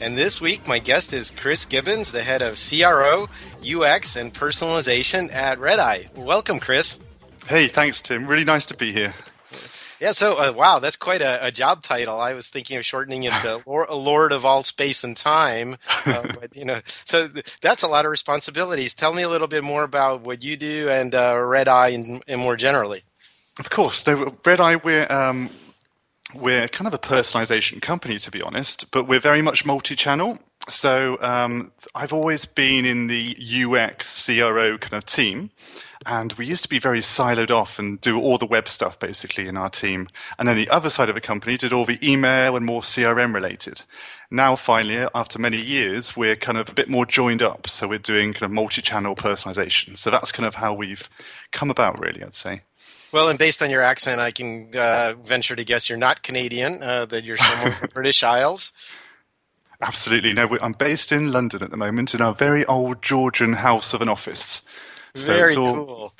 And this week, my guest is Chris Gibbons, the head of CRO, UX, and personalization at Redeye. Welcome, Chris. Hey, thanks, Tim. Really nice to be here. Yeah, so uh, wow, that's quite a, a, job title. I was thinking of shortening it to Lord of all space and time. Uh, but, you know, so th- that's a lot of responsibilities. Tell me a little bit more about what you do and uh, Redeye and, and more generally. Of course. So Redeye, we're um, we're kind of a personalization company, to be honest, but we're very much multi-channel. So um, I've always been in the UX CRO kind of team, and we used to be very siloed off and do all the web stuff basically in our team. And then the other side of the company did all the email and more CRM related. Now, finally, after many years, we're kind of a bit more joined up. So we're doing kind of multi-channel personalization. So that's kind of how we've come about, really, I'd say. Well, and based on your accent, I can uh, venture to guess you're not Canadian, uh, that you're somewhere in the British Isles. Absolutely. No, I'm based in London at the moment in our very old Georgian house of an office. So very all, cool.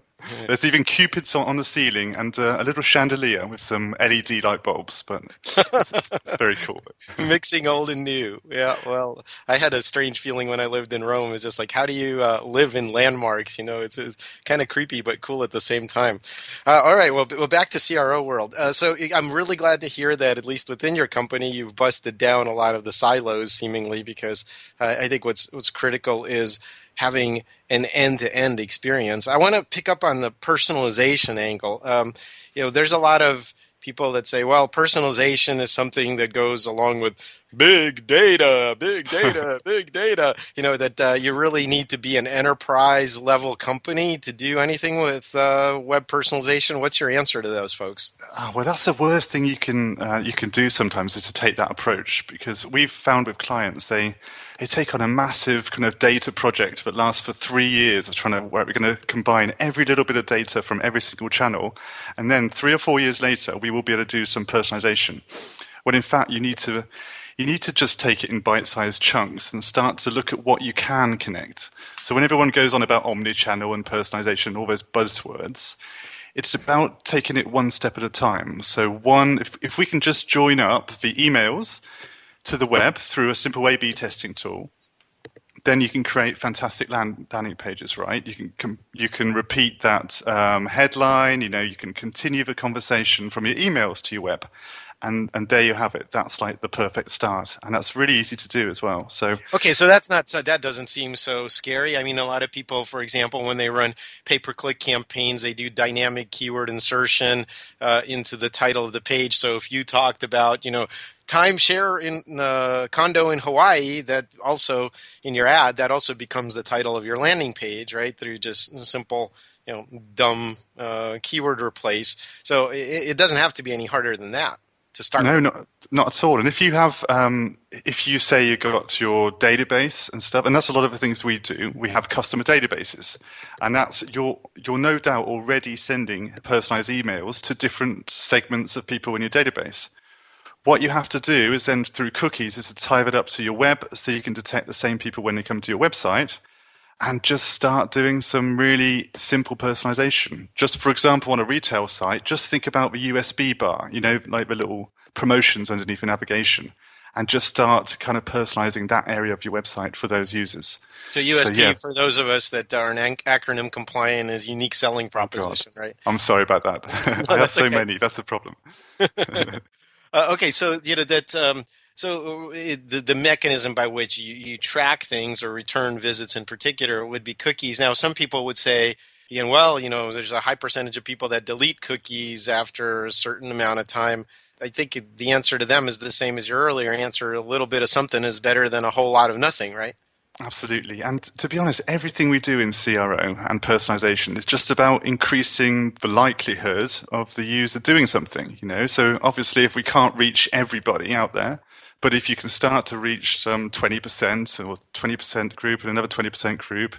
There's even cupids on, the ceiling and uh, a little chandelier with some LED light bulbs, but it's, it's, it's very cool. Mixing old and new. Yeah, well, I had a strange feeling when I lived in Rome. It's just like, how do you uh, live in landmarks? You know, it's, it's kind of creepy but cool at the same time. Uh, all right, well, well, back to CRO world. Uh, so I'm really glad to hear that at least within your company, you've busted down a lot of the silos, seemingly, because uh, I think what's what's critical is having an end-to-end experience. I want to pick up on the personalization angle. Um, you know, there's a lot of people that say, well, personalization is something that goes along with big data, big data, big data. You know, that uh, you really need to be an enterprise level company to do anything with uh, web personalization. What's your answer to those folks? Oh, well, that's the worst thing you can uh, you can do sometimes is to take that approach because we've found with clients they they take on a massive kind of data project that lasts for three years of trying to where we're going to combine every little bit of data from every single channel, and then three or four years later we will be able to do some personalization. When in fact you need to you need to just take it in bite-sized chunks and start to look at what you can connect. So when everyone goes on about omni-channel and personalization, all those buzzwords, it's about taking it one step at a time. So one, if, if we can just join up the emails to the web through a simple A/B testing tool, then you can create fantastic land, landing pages, right? You can you can repeat that um, headline. You know, you can continue the conversation from your emails to your web, and and there you have it. That's like the perfect start, and that's really easy to do as well. So okay, so that's not so that doesn't seem so scary. I mean, a lot of people, for example, when they run pay per click campaigns, they do dynamic keyword insertion uh, into the title of the page. So if you talked about you know timeshare in uh, condo in Hawaii that also in your ad that also becomes the title of your landing page, right? Through just simple, you know, dumb uh, keyword replace. So it, it, doesn't have to be any harder than that to start. No, not not at all. And if you have, um, if you say you've got your database and stuff, and that's a lot of the things we do. We have customer databases, and that's you're you're no doubt already sending personalized emails to different segments of people in your database. What you have to do is then through cookies is to tie that up to your web so you can detect the same people when they come to your website and just start doing some really simple personalization. Just for example, on a retail site, just think about the USP bar, you know, like the little promotions underneath the navigation, and just start kind of personalizing that area of your website for those users. So USP, so, yeah. for those of us that are an acronym compliant, is unique selling oh, proposition, oh right? I'm sorry about that. No, I have so okay. many. That's the problem. Uh, okay, so you know that. Um, so uh, it, the the mechanism by which you, you track things or return visits in particular would be cookies. Now, some people would say, Ian, well, you know, there's a high percentage of people that delete cookies after a certain amount of time. I think the answer to them is the same as your earlier answer. A little bit of something is better than a whole lot of nothing, right? Absolutely. And to be honest, everything we do in CRO and personalization is just about increasing the likelihood of the user doing something, you know. So obviously if we can't reach everybody out there, But if you can start to reach some 20% or 20% group and another 20% group,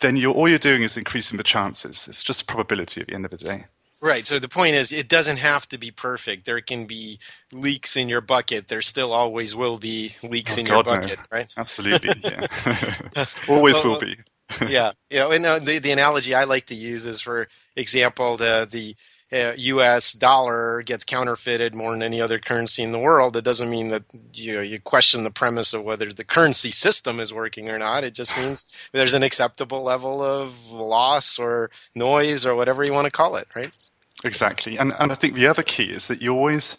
then you're, all you're doing is increasing the chances. It's just probability at the end of the day. Right. So the point is, it doesn't have to be perfect. There can be leaks in your bucket. There still always will be leaks oh, in God, your bucket, no. right? Absolutely. Yeah. always well, will be. yeah. Yeah. And uh, the, the analogy I like to use is, for example, the the U.S. dollar gets counterfeited more than any other currency in the world, it doesn't mean that you know, you question the premise of whether the currency system is working or not. It just means there's an acceptable level of loss or noise or whatever you want to call it, right? Exactly, and and I think the other key is that you always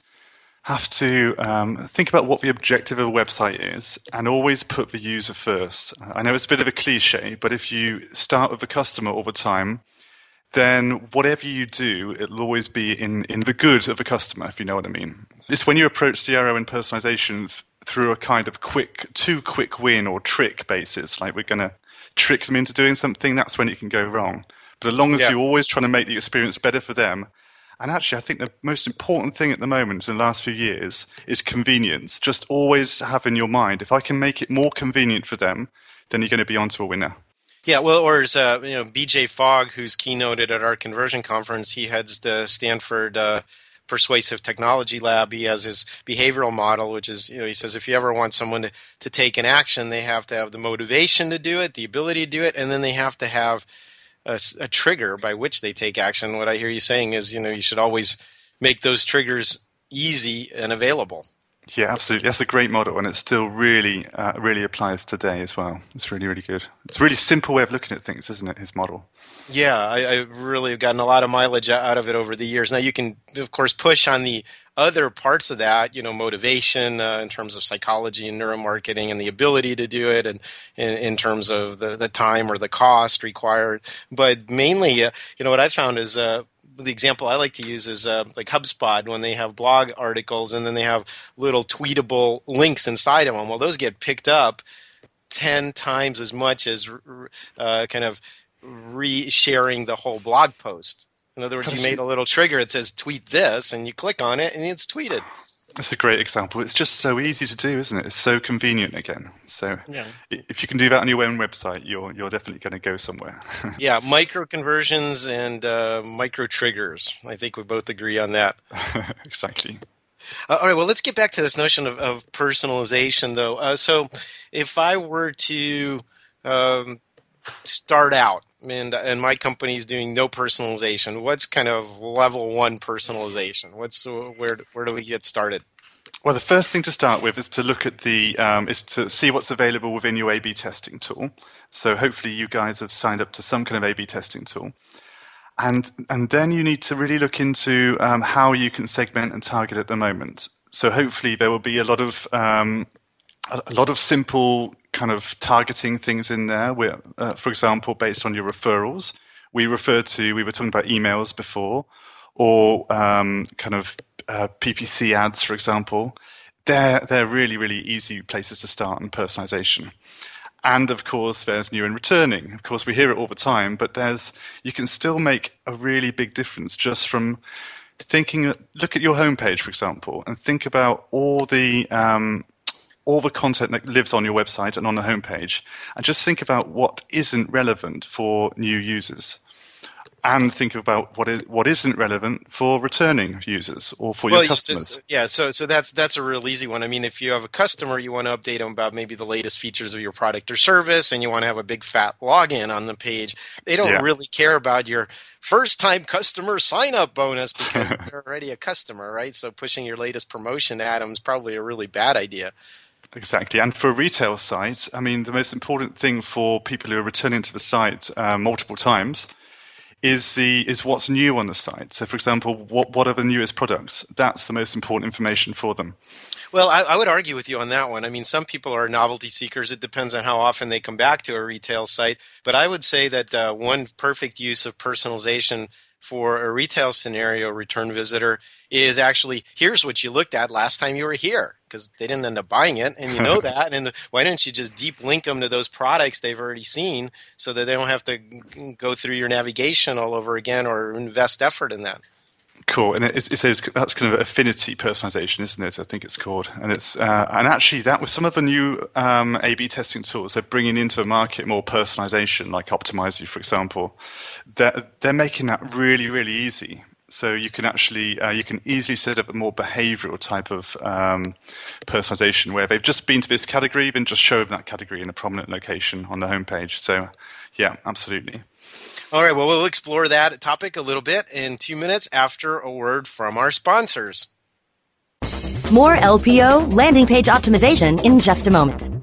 have to um, think about what the objective of a website is and always put the user first. I know it's a bit of a cliche, but if you start with the customer all the time, then whatever you do, it'll always be in, in the good of the customer, if you know what I mean. This when you approach CRO and personalization through a kind of quick, too quick win or trick basis, like we're going to trick them into doing something, that's when it can go wrong. But as long as yeah. you're always trying to make the experience better for them, and actually, I think the most important thing at the moment in the last few years is convenience. Just always have in your mind, if I can make it more convenient for them, then you're going to be onto a winner. Yeah, well, or as uh, you know, BJ Fogg, who's keynoted at our conversion conference, he heads the Stanford uh, Persuasive Technology Lab. He has his behavioral model, which is, you know, he says if you ever want someone to, to take an action, they have to have the motivation to do it, the ability to do it, and then they have to have a, a trigger by which they take action. What I hear you saying is, you know, you should always make those triggers easy and available. Yeah, absolutely. That's a great model, and it still really, uh, really applies today as well. It's really, really good. It's a really simple way of looking at things, isn't it? His model. Yeah, I, I really have gotten a lot of mileage out of it over the years. Now you can, of course, push on the other parts of that, you know, motivation uh, in terms of psychology and neuromarketing and the ability to do it and in, in terms of the, the time or the cost required. But mainly, uh, you know, what I found is uh, the example I like to use is uh, like HubSpot when they have blog articles and then they have little tweetable links inside of them. Well, those get picked up ten times as much as uh, kind of re-sharing the whole blog post. In other words, you made a little trigger. It says tweet this, and you click on it, and it's tweeted. That's a great example. It's just so easy to do, isn't it? It's so convenient again. So yeah. if you can do that on your own website, you're you're definitely going to go somewhere. yeah, micro conversions and uh, micro triggers. I think we both agree on that. exactly. Uh, all right. Well, let's get back to this notion of, of personalization, though. Uh, so, if I were to um, start out and and my company is doing no personalization. What's kind of level one personalization? What's where where do we get started? Well, the first thing to start with is to look at the um, is to see what's available within your A/B testing tool. So hopefully you guys have signed up to some kind of A/B testing tool, and and then you need to really look into um, how you can segment and target at the moment. So hopefully there will be a lot of um, a lot of simple kind of targeting things in there. Where, uh, for example, based on your referrals, we refer to we were talking about emails before, or um, kind of uh, PPC ads, for example. They're they're really really easy places to start in personalization. And of course, there's new and returning. Of course, we hear it all the time, but there's you can still make a really big difference just from thinking. Look at your homepage, for example, and think about all the um, all the content that lives on your website and on the homepage, and just think about what isn't relevant for new users. And think about what is, what isn't relevant for returning users or for well, your customers. yeah, so so that's that's a real easy one. I mean, if you have a customer, you want to update them about maybe the latest features of your product or service, and you want to have a big fat login on the page. They don't yeah. really care about your first time customer sign up bonus because they're already a customer, right? So pushing your latest promotion at them is probably a really bad idea. Exactly. And for a retail site, I mean, the most important thing for people who are returning to the site uh, multiple times is the is what's new on the site. So, for example, what what are the newest products? That's the most important information for them. Well, I, I, would argue with you on that one. I mean, some people are novelty seekers. It depends on how often they come back to a retail site. But I would say that uh, one perfect use of personalization for a retail scenario return visitor is actually here's what you looked at last time you were here because they didn't end up buying it and you know that and why didn't you just deep link them to those products they've already seen so that they don't have to go through your navigation all over again or invest effort in that Cool, and it, it says that's kind of affinity personalization, isn't it? I think it's called, and it's uh, and actually that with some of the new um, A/B testing tools, they're bringing into the market more personalization, like Optimizely, for example. They're they're making that really really easy. So you can actually uh, you can easily set up a more behavioral type of um, personalization where they've just been to this category, then just show them that category in a prominent location on the homepage. So yeah, absolutely. All right, well, we'll explore that topic a little bit in two minutes after a word from our sponsors. More LPO landing page optimization in just a moment.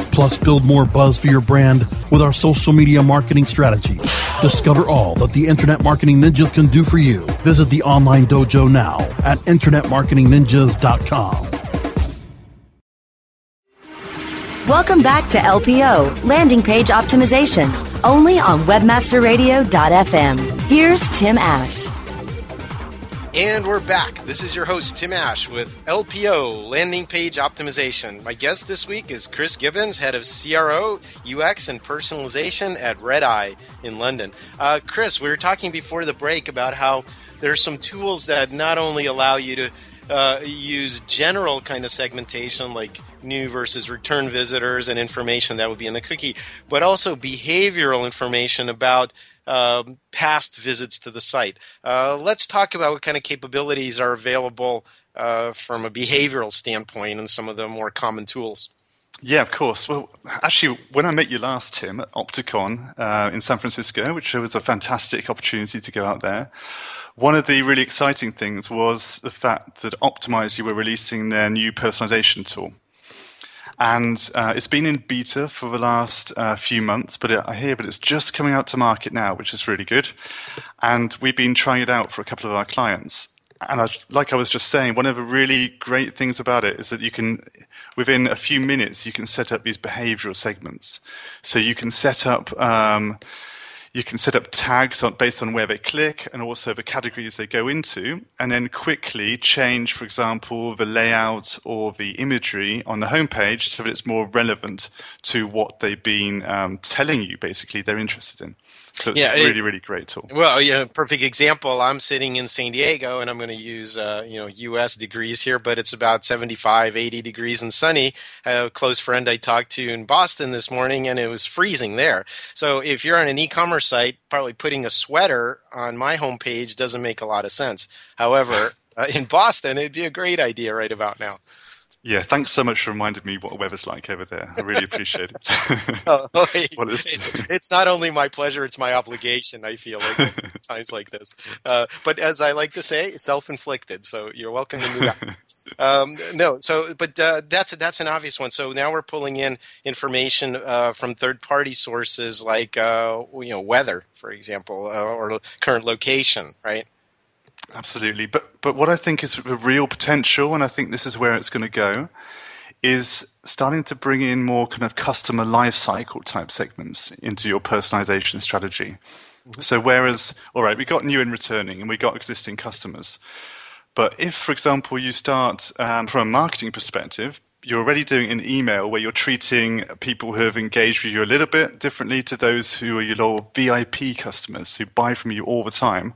Plus, build more buzz for your brand with our social media marketing strategy. Discover all that the Internet Marketing Ninjas can do for you. Visit the online dojo now at InternetMarketingNinjas.com. Welcome back to LPO, Landing Page Optimization, only on WebmasterRadio.fm. Here's Tim Ash. And we're back. This is your host, Tim Ash, with LPO, Landing Page Optimization. My guest this week is Chris Gibbons, head of CRO, UX, and personalization at Redeye in London. Uh, Chris, we were talking before the break about how there's some tools that not only allow you to uh, use general kind of segmentation like new versus return visitors and information that would be in the cookie, but also behavioral information about um, past visits to the site. Uh, let's talk about what kind of capabilities are available uh, from a behavioral standpoint and some of the more common tools. Yeah, of course. Well, actually, when I met you last, Tim, at Opticon uh, in San Francisco, which was a fantastic opportunity to go out there, one of the really exciting things was the fact that Optimizely were releasing their new personalization tool. And uh, it's been in beta for the last uh, few months, but it, I hear that it's just coming out to market now, which is really good. And we've been trying it out for a couple of our clients. And I, like I was just saying, one of the really great things about it is that you can, within a few minutes, you can set up these behavioral segments. So you can set up. Um, you can set up tags on, based on where they click and also the categories they go into, and then quickly change, for example, the layout or the imagery on the homepage so that it's more relevant to what they've been um, telling you, basically, they're interested in. So it's yeah, a really, it, really great tool. Well, yeah, perfect example. I'm sitting in San Diego and I'm going to use, uh, you know, US degrees here, but it's about 75, 80 degrees and sunny. a close friend I talked to in Boston this morning and it was freezing there. So if you're on an e-commerce site, probably putting a sweater on my homepage doesn't make a lot of sense. However, uh, in Boston, it'd be a great idea right about now. Yeah, thanks so much for reminding me what the weather's like over there. I really appreciate it. oh, well, it's, it's, not only my pleasure, it's my obligation, I feel like times like this. Uh, but as I like to say, self inflicted. So you're welcome to move um, no, so, but uh, that's, that's an obvious one. So now we're pulling in information uh, from third party sources like, uh, you know, weather, for example, uh, or current location, right? Absolutely. But but what I think is the real potential, and I think this is where it's going to go, is starting to bring in more kind of customer lifecycle type segments into your personalization strategy. Mm-hmm. So whereas, all right, we got new and returning, and we got existing customers. But if, for example, you start um, from a marketing perspective, you're already doing an email where you're treating people who have engaged with you a little bit differently to those who are your VIP customers who buy from you all the time.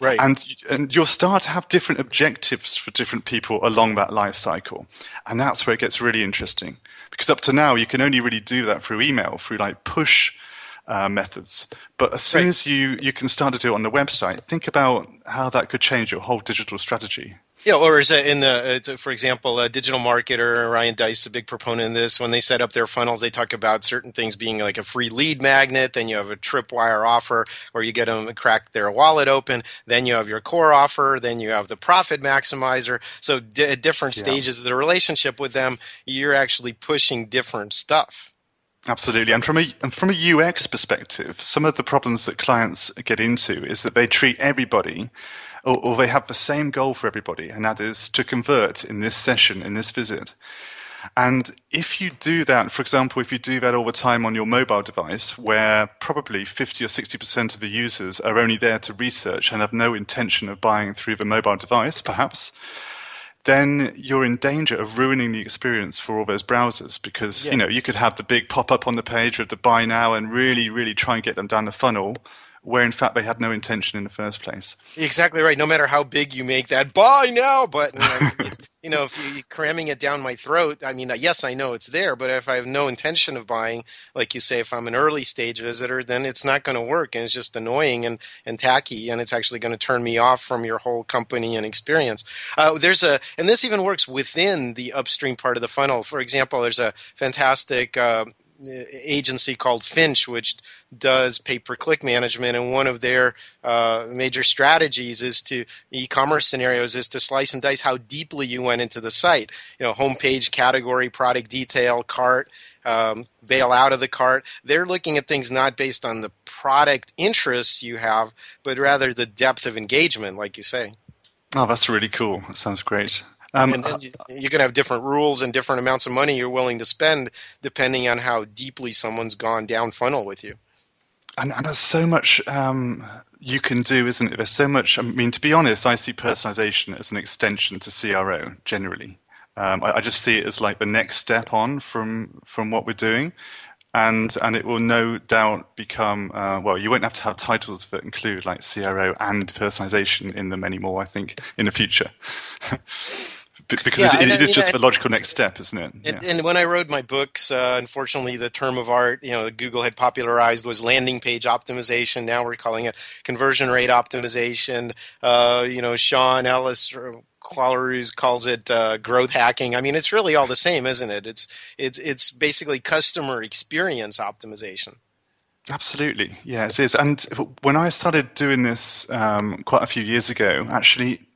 Right. And, and you'll start to have different objectives for different people along that life cycle. And that's where it gets really interesting. Because up to now, you can only really do that through email, through like push uh, methods. But as soon right. as you, you can start to do it on the website, think about how that could change your whole digital strategy. Yeah, or is it in the, uh, for example, a digital marketer, Ryan Deiss, a big proponent of this. When they set up their funnels, they talk about certain things being like a free lead magnet. Then you have a tripwire offer, or you get them to crack their wallet open. Then you have your core offer. Then you have the profit maximizer. So d- at different yeah. stages of the relationship with them, you're actually pushing different stuff. Absolutely, and from a and from a UX perspective, some of the problems that clients get into is that they treat everybody or, or they have the same goal for everybody, and that is to convert in this session, in this visit. And if you do that, for example, if you do that all the time on your mobile device, where probably 50 or 60% of the users are only there to research and have no intention of buying through the mobile device, perhaps, then you're in danger of ruining the experience for all those browsers because yeah. you know you could have the big pop up on the page of the buy now and really really try and get them down the funnel where in fact they had no intention in the first place. Exactly right. No matter how big you make that buy now button, you know, if you're cramming it down my throat, I mean, yes, I know it's there, but if I have no intention of buying, like you say, if I'm an early stage visitor, then it's not going to work and it's just annoying and, and tacky and it's actually going to turn me off from your whole company and experience. Uh, there's a, and this even works within the upstream part of the funnel. For example, there's a fantastic, uh, agency called Finch, which does pay per click management, and one of their uh, major strategies is to e-commerce scenarios is to slice and dice how deeply you went into the site. You know, homepage, category, product detail, cart. Um, bail out of the cart. They're looking at things not based on the product interests you have, but rather the depth of engagement, like you say. Oh, that's really cool. That sounds great. Um, and then you, you can have different rules and different amounts of money you're willing to spend depending on how deeply someone's gone down funnel with you. And, and there's so much um, you can do, isn't it? There's so much. I mean, to be honest, I see personalization as an extension to CRO generally. Um, I, I, just see it as like the next step on from from what we're doing, and and it will no doubt become uh, well. You won't have to have titles that include like CRO and personalization in them anymore. I think in the future. because yeah, it, it is just the logical next step, isn't it? And, yeah. and when I wrote my books, uh, unfortunately, the term of art, you know, Google had popularized was landing page optimization. Now we're calling it conversion rate optimization. Uh, you know, Sean Ellis. Qualaroo calls it uh, growth hacking. I mean, it's really all the same, isn't it? It's it's it's basically customer experience optimization. Absolutely, yeah, it is. And when I started doing this um, quite a few years ago, actually,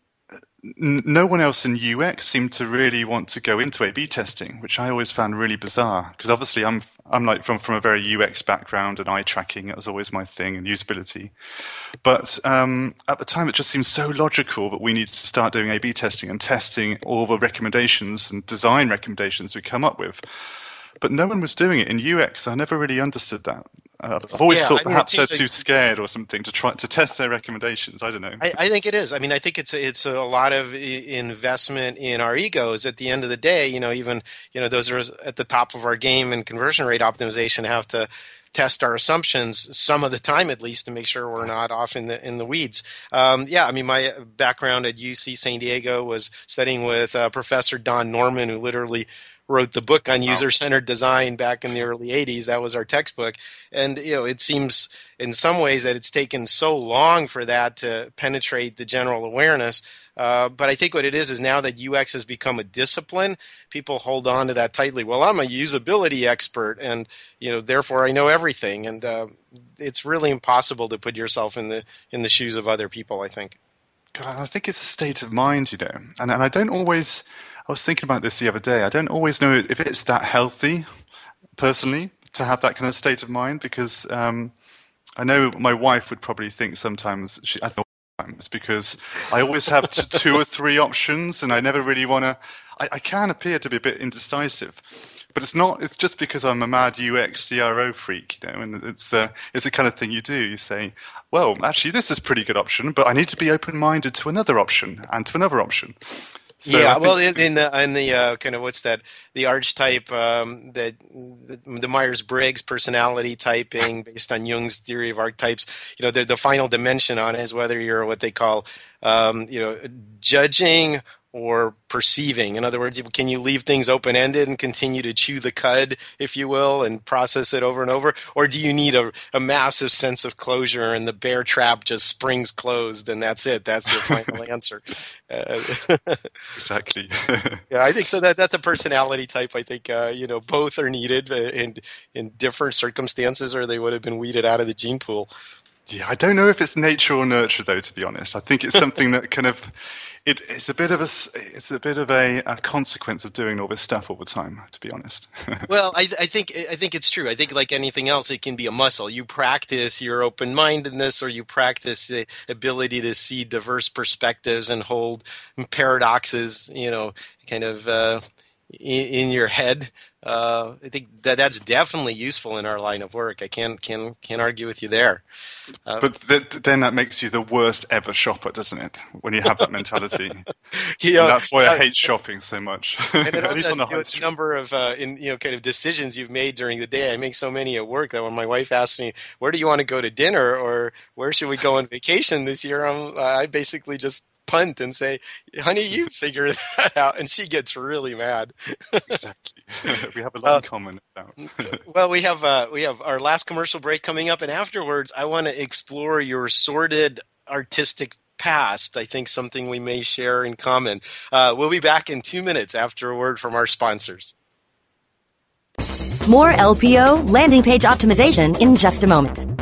no one else in UX seemed to really want to go into A/B testing, which I always found really bizarre. Because obviously, I'm I'm like from from a very UX background, and eye tracking was always my thing, and usability. But um, at the time, it just seemed so logical that we needed to start doing A/B testing and testing all the recommendations and design recommendations we come up with. But no one was doing it in UX. I never really understood that. Uh, I've always yeah, thought perhaps they're like, too scared or something to try to test their recommendations. I don't know. I, I, think it is. I mean, I think it's a, it's a lot of investment in our egos. At the end of the day, you know, even you know those are at the top of our game in conversion rate optimization have to test our assumptions some of the time at least to make sure we're not off in the in the weeds. Um, yeah, I mean, my background at UC San Diego was studying with uh, Professor Don Norman, who literally wrote the book on user centered design back in the early 80s. That was our textbook. And, you know, it seems in some ways that it's taken so long for that to penetrate the general awareness. Uh, but I think what it is is now that UX has become a discipline, people hold on to that tightly. Well, I'm a usability expert, and you know, therefore I know everything. And uh, it's really impossible to put yourself in the in the shoes of other people. I think. God, I think it's a state of mind, you know, and and I don't always. I was thinking about this the other day. I don't always know if it's that healthy, personally, to have that kind of state of mind because um, I know my wife would probably think sometimes she. I thought times because I always have two or three options, and I never really want to. I, I can appear to be a bit indecisive, but it's not. It's just because I'm a mad UX CRO freak, you know, and it's uh, it's the kind of thing you do. You say, well, actually, this is a pretty good option, but I need to be open minded to another option and to another option. So yeah, well, in, in, the in the uh, kind of what's that? The archetype, um, the the, the Myers Briggs personality typing based on Jung's theory of archetypes. You know, the the final dimension on it is whether you're what they call, um, you know, judging or perceiving. In other words, can you leave things open ended and continue to chew the cud, if you will, and process it over and over? Or do you need a, a massive sense of closure and the bear trap just springs closed and that's it? That's your final answer. Uh, exactly. yeah, I think so. That that's a personality type. I think uh, you know both are needed uh, in in different circumstances, or they would have been weeded out of the gene pool. Yeah, I don't know if it's nature or nurture, though. To be honest, I think it's something that kind of it, it's a bit of a it's a bit of a, a, consequence of doing all this stuff all the time. To be honest. well, I, I, think I think it's true. I think like anything else, it can be a muscle. You practice your open mindedness, or you practice the ability to see diverse perspectives and hold paradoxes. You know, kind of. Uh, in, in your head. Uh, I think that that's definitely useful in our line of work. I can't can can't argue with you there. Uh, but th- then that makes you the worst ever shopper, doesn't it? When you have that mentality. you know, that's why I hate shopping so much. and it also has to do with the number of uh, in you know kind of decisions you've made during the day. I make so many at work that when my wife asks me, "Where do you want to go to dinner?" or "Where should we go on vacation this year?" I'm, I basically just punt and say, "Honey, you figure that out," and she gets really mad. exactly. we have a lot uh, in common. well, we have uh, we have our last commercial break coming up, and afterwards, I want to explore your sordid artistic past. I think something we may share in common. Uh, we'll be back in two minutes after a word from our sponsors. More LPO landing page optimization in just a moment.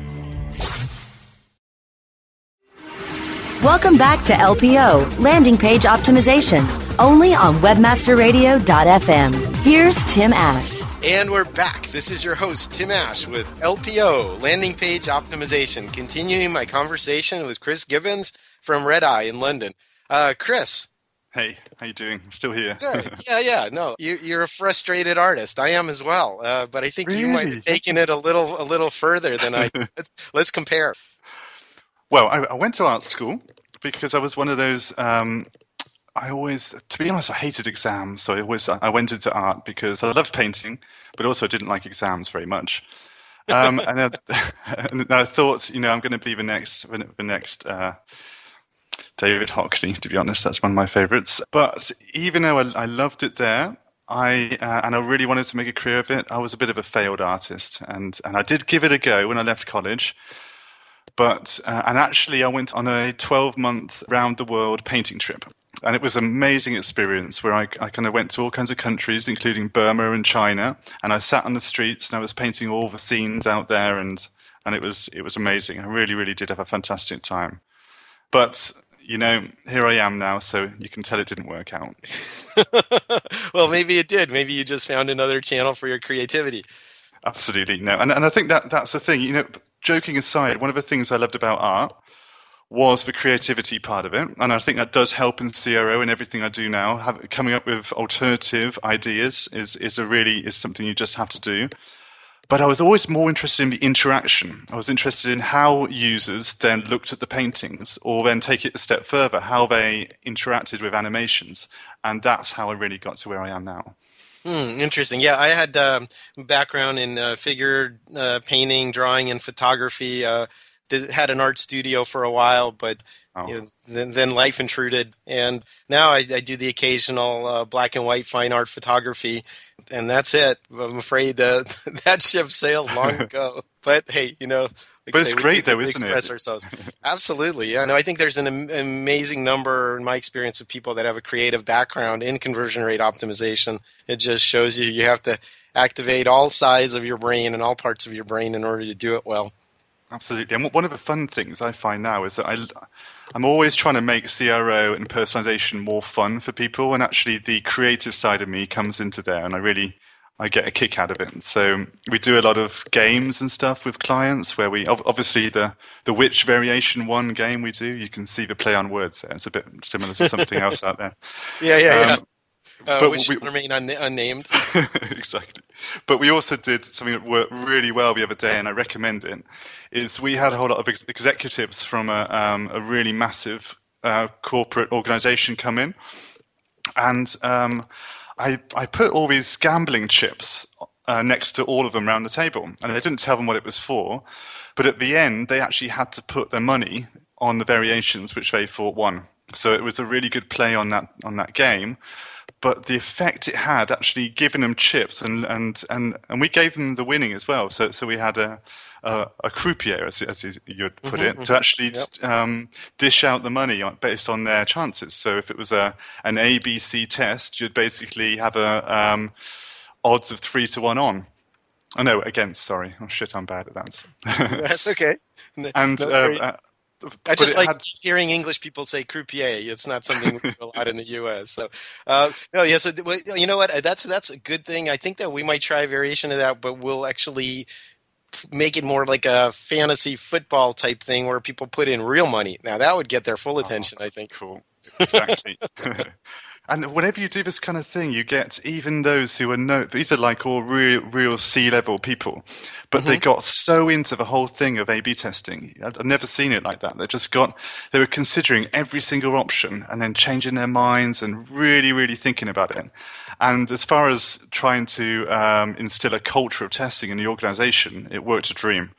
Welcome back to LPO, Landing Page Optimization, only on WebmasterRadio.fm. Here's Tim Ash. And we're back. This is your host, Tim Ash, with LPO, Landing Page Optimization, continuing my conversation with Chris Gibbons from Red Eye in London. Uh, Chris, Hey, how you doing? Still here. Good. Yeah, yeah. No, you, you're a frustrated artist. I am as well. Uh, but I think you might Really? have taken it a little a little further than I. let's, let's compare. Well, I, I went to art school because I was one of those. Um, I always, to be honest, I hated exams. So I always I went into art because I loved painting, but also I didn't like exams very much. Um, and, I, and I thought, you know, I'm going to be the next, the next uh, David Hockney. To be honest, that's one of my favorites. But even though I, I loved it there, I uh, and I really wanted to make a career of it. I was a bit of a failed artist, and and I did give it a go when I left college. But uh, and actually, I went on a 12 month round the world painting trip. And it was an amazing experience where I, I kind of went to all kinds of countries, including Burma and China. And I sat on the streets and I was painting all the scenes out there, and and it was it was amazing. I really really did have a fantastic time. But you know, here I am now, so you can tell it didn't work out. well, maybe it did. Maybe you just found another channel for your creativity. Absolutely no, and and I think that that's the thing. You know, joking aside, one of the things I loved about art was the creativity part of it, and I think that does help in CRO and everything I do now. Have, coming up with alternative ideas is is a really is something you just have to do. But I was always more interested in the interaction. I was interested in how users then looked at the paintings, or then take it a step further, how they interacted with animations, and that's how I really got to where I am now. Hmm, interesting. Yeah, I had um background in uh, figure uh, painting, drawing, and photography. Uh, did, had an art studio for a while, but Oh. you know, then, then life intruded, and now I, I do the occasional uh, black and white fine art photography, and that's it. I'm afraid uh, that ship sailed long ago. But hey, you know. Like But it's great though, isn't it? express ourselves. Absolutely, yeah. No, I think there's an am- amazing number, in my experience, of people that have a creative background in conversion rate optimization. It just shows you you have to activate all sides of your brain and all parts of your brain in order to do it well. Absolutely. And one of the fun things I find now is that I, I'm always trying to make CRO and personalization more fun for people. And actually, the creative side of me comes into there, and I really I get a kick out of it. So we do a lot of games and stuff with clients where we obviously the the Witch Variation One game we do. You can see the play on words there. It's a bit similar to something else out there. Yeah, yeah, Um, yeah. Uh, but which we- remain un- unnamed. exactly. But we also did something that worked really well the other day, and I recommend it. Is we had a whole lot of ex- executives from a, um, a really massive uh, corporate organization come in, and um, I I put all these gambling chips uh, next to all of them around the table, and I didn't tell them what it was for. But at the end, they actually had to put their money on the variations which they thought won. So it was a really good play on that on that game. But the effect it had actually giving them chips and and and, and we gave them the winning as well. So so we had a a, a croupier, as, as you'd put it, to actually um, dish out the money based on their chances. So if it was a an ABC test, you'd basically have a um, odds of three to one on. Oh no, against. Sorry. Oh shit, I'm bad at that. That's okay. and uh, very- uh, I just like had- hearing English people say croupier. It's not something we do a lot in the U.S. So, uh, no, yes, yeah, so, you know what? That's that's a good thing. I think that we might try a variation of that, but we'll actually make it more like a fantasy football type thing where people put in real money. Now that would get their full attention, I think. Cool. Exactly. and whenever you do this kind of thing, you get even those who are no, these are like all real, real C level people, but they got so into the whole thing of A B testing. I've I've never seen it like that. They just got, they were considering every single option and then changing their minds and really, really thinking about it. And as far as trying to um, instill a culture of testing in the organization, it worked a dream.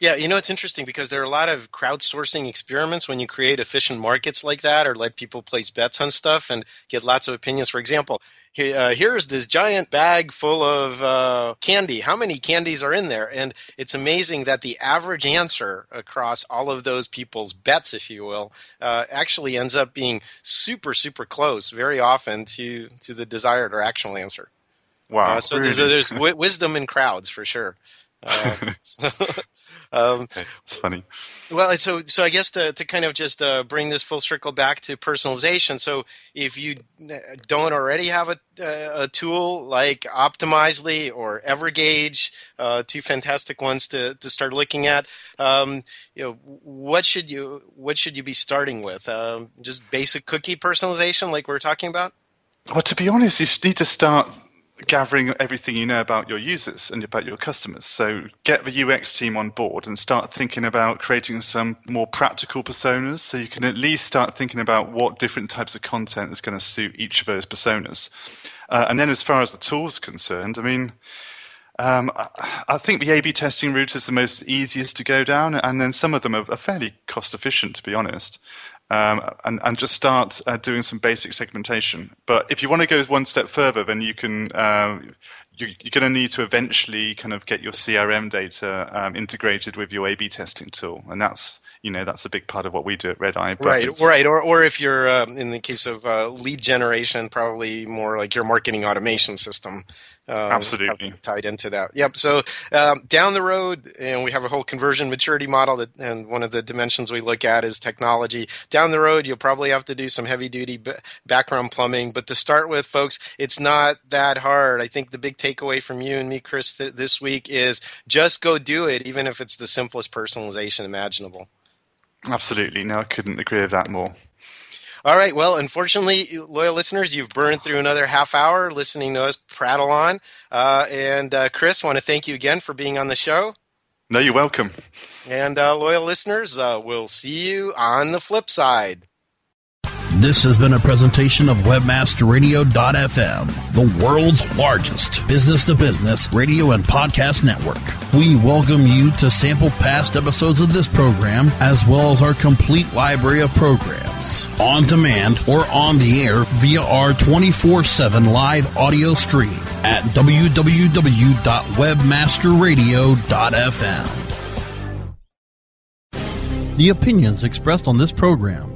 Yeah, you know it's interesting because there are a lot of crowdsourcing experiments when you create efficient markets like that, or let people place bets on stuff and get lots of opinions. For example, he- uh, here's this giant bag full of uh, candy. How many candies are in there? And it's amazing that the average answer across all of those people's bets, if you will, uh, actually ends up being super, super close very often to to the desired or actual answer. Wow. Uh, so there's really. there's wi- wisdom in crowds for sure. Um, so, um, it's funny. well, so so I guess to, to kind of just uh, bring this full circle back to personalization. So if you don't already have a, a tool like Optimizely or Evergage, uh, two fantastic ones to, to start looking at, um, you know, what should you what should you be starting with? Um, just basic cookie personalization, like we are talking about. Well, to be honest, you need to start gathering everything you know about your users and about your customers. So get the UX team on board and start thinking about creating some more practical personas so you can at least start thinking about what different types of content is going to suit each of those personas. Uh, and then as far as the tools concerned, I mean, um, I think the A/B testing route is the most easiest to go down, and then some of them are, are fairly cost efficient, to be honest. Um, and, and just start uh, doing some basic segmentation. But if you want to go one step further, then you can. Uh, you, you're going to need to eventually kind of get your CRM data um, integrated with your A/B testing tool, and that's you know that's a big part of what we do at Red Eye. Right, right. Or, or if you're um, in the case of uh, lead generation, probably more like your marketing automation system. Um, Absolutely tied into that. Yep. So um, down the road, and we have a whole conversion maturity model, that, and one of the dimensions we look at is technology. Down the road, you'll probably have to do some heavy duty b- background plumbing, but to start with, folks, it's not that hard. I think the big takeaway from you and me, Chris, th- this week is just go do it, even if it's the simplest personalization imaginable. Absolutely. No, I couldn't agree with that more. All right. Well, unfortunately, loyal listeners, you've burned through another half hour listening to us prattle on. Uh, and uh, Chris, want to thank you again for being on the show. No, you're welcome. And uh, loyal listeners, uh, we'll see you on the flip side. This has been a presentation of WebmasterRadio.fm, the world's largest business to business radio and podcast network. We welcome you to sample past episodes of this program as well as our complete library of programs on demand or on the air via our 24 7 live audio stream at www.webmasterradio.fm. The opinions expressed on this program